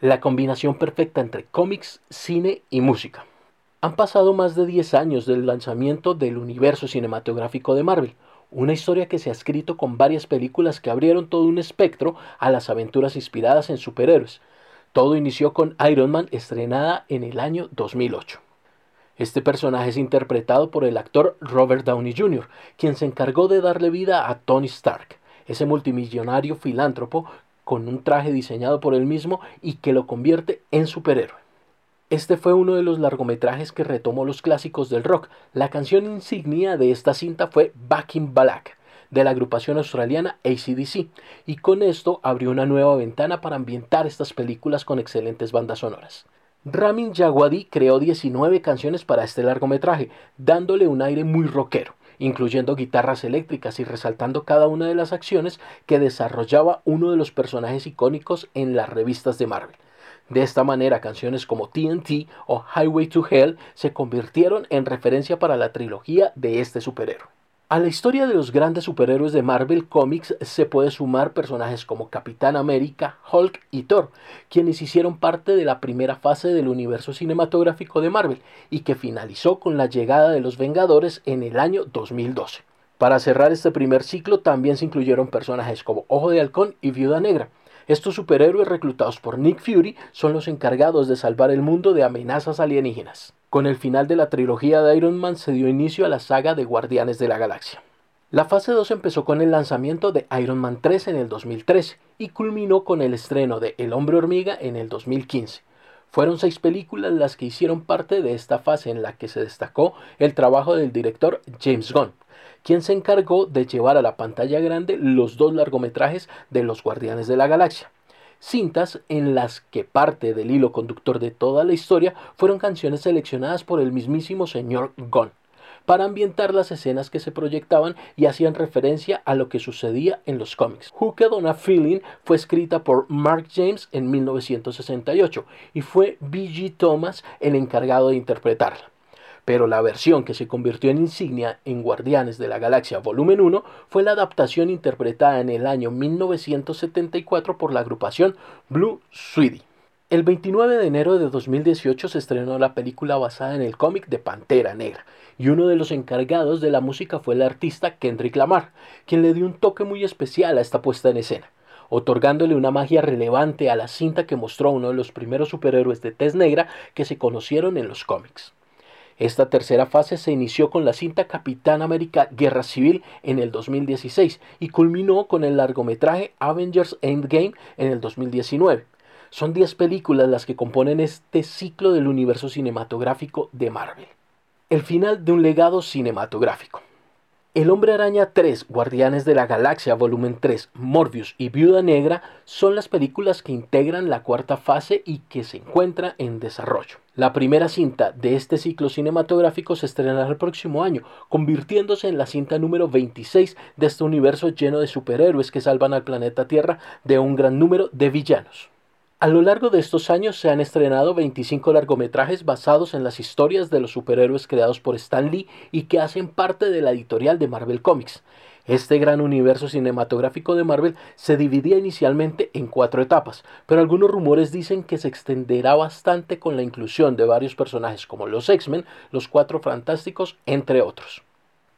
la combinación perfecta entre cómics, cine y música. Han pasado más de 10 años del lanzamiento del universo cinematográfico de Marvel, una historia que se ha escrito con varias películas que abrieron todo un espectro a las aventuras inspiradas en superhéroes. Todo inició con Iron Man estrenada en el año 2008. Este personaje es interpretado por el actor Robert Downey Jr., quien se encargó de darle vida a Tony Stark, ese multimillonario filántropo con un traje diseñado por él mismo y que lo convierte en superhéroe. Este fue uno de los largometrajes que retomó los clásicos del rock. La canción insignia de esta cinta fue Back in Black, de la agrupación australiana ACDC, y con esto abrió una nueva ventana para ambientar estas películas con excelentes bandas sonoras. Ramin Djawadi creó 19 canciones para este largometraje, dándole un aire muy rockero, incluyendo guitarras eléctricas y resaltando cada una de las acciones que desarrollaba uno de los personajes icónicos en las revistas de Marvel. De esta manera, canciones como TNT o Highway to Hell se convirtieron en referencia para la trilogía de este superhéroe. A la historia de los grandes superhéroes de Marvel Comics se puede sumar personajes como Capitán América, Hulk y Thor, quienes hicieron parte de la primera fase del universo cinematográfico de Marvel y que finalizó con la llegada de los Vengadores en el año 2012. Para cerrar este primer ciclo también se incluyeron personajes como Ojo de Halcón y Viuda Negra, estos superhéroes reclutados por Nick Fury son los encargados de salvar el mundo de amenazas alienígenas. Con el final de la trilogía de Iron Man se dio inicio a la saga de Guardianes de la Galaxia. La fase 2 empezó con el lanzamiento de Iron Man 3 en el 2013 y culminó con el estreno de El hombre hormiga en el 2015. Fueron seis películas las que hicieron parte de esta fase en la que se destacó el trabajo del director James Gunn, quien se encargó de llevar a la pantalla grande los dos largometrajes de Los Guardianes de la Galaxia. Cintas en las que parte del hilo conductor de toda la historia fueron canciones seleccionadas por el mismísimo señor Gunn para ambientar las escenas que se proyectaban y hacían referencia a lo que sucedía en los cómics. Hooked on a Feeling fue escrita por Mark James en 1968 y fue B.G. Thomas el encargado de interpretarla pero la versión que se convirtió en insignia en Guardianes de la Galaxia Volumen 1 fue la adaptación interpretada en el año 1974 por la agrupación Blue Sweetie. El 29 de enero de 2018 se estrenó la película basada en el cómic de Pantera Negra, y uno de los encargados de la música fue el artista Kendrick Lamar, quien le dio un toque muy especial a esta puesta en escena, otorgándole una magia relevante a la cinta que mostró uno de los primeros superhéroes de tez negra que se conocieron en los cómics. Esta tercera fase se inició con la cinta Capitán América Guerra Civil en el 2016 y culminó con el largometraje Avengers Endgame en el 2019. Son 10 películas las que componen este ciclo del universo cinematográfico de Marvel. El final de un legado cinematográfico. El Hombre Araña 3, Guardianes de la Galaxia Volumen 3, Morbius y Viuda Negra son las películas que integran la cuarta fase y que se encuentra en desarrollo. La primera cinta de este ciclo cinematográfico se estrenará el próximo año, convirtiéndose en la cinta número 26 de este universo lleno de superhéroes que salvan al planeta Tierra de un gran número de villanos. A lo largo de estos años se han estrenado 25 largometrajes basados en las historias de los superhéroes creados por Stan Lee y que hacen parte de la editorial de Marvel Comics. Este gran universo cinematográfico de Marvel se dividía inicialmente en cuatro etapas, pero algunos rumores dicen que se extenderá bastante con la inclusión de varios personajes como los X-Men, los Cuatro Fantásticos, entre otros.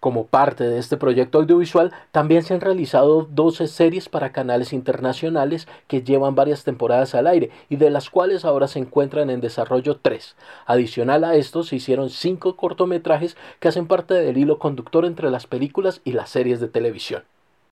Como parte de este proyecto audiovisual, también se han realizado 12 series para canales internacionales que llevan varias temporadas al aire y de las cuales ahora se encuentran en desarrollo 3. Adicional a esto, se hicieron 5 cortometrajes que hacen parte del hilo conductor entre las películas y las series de televisión.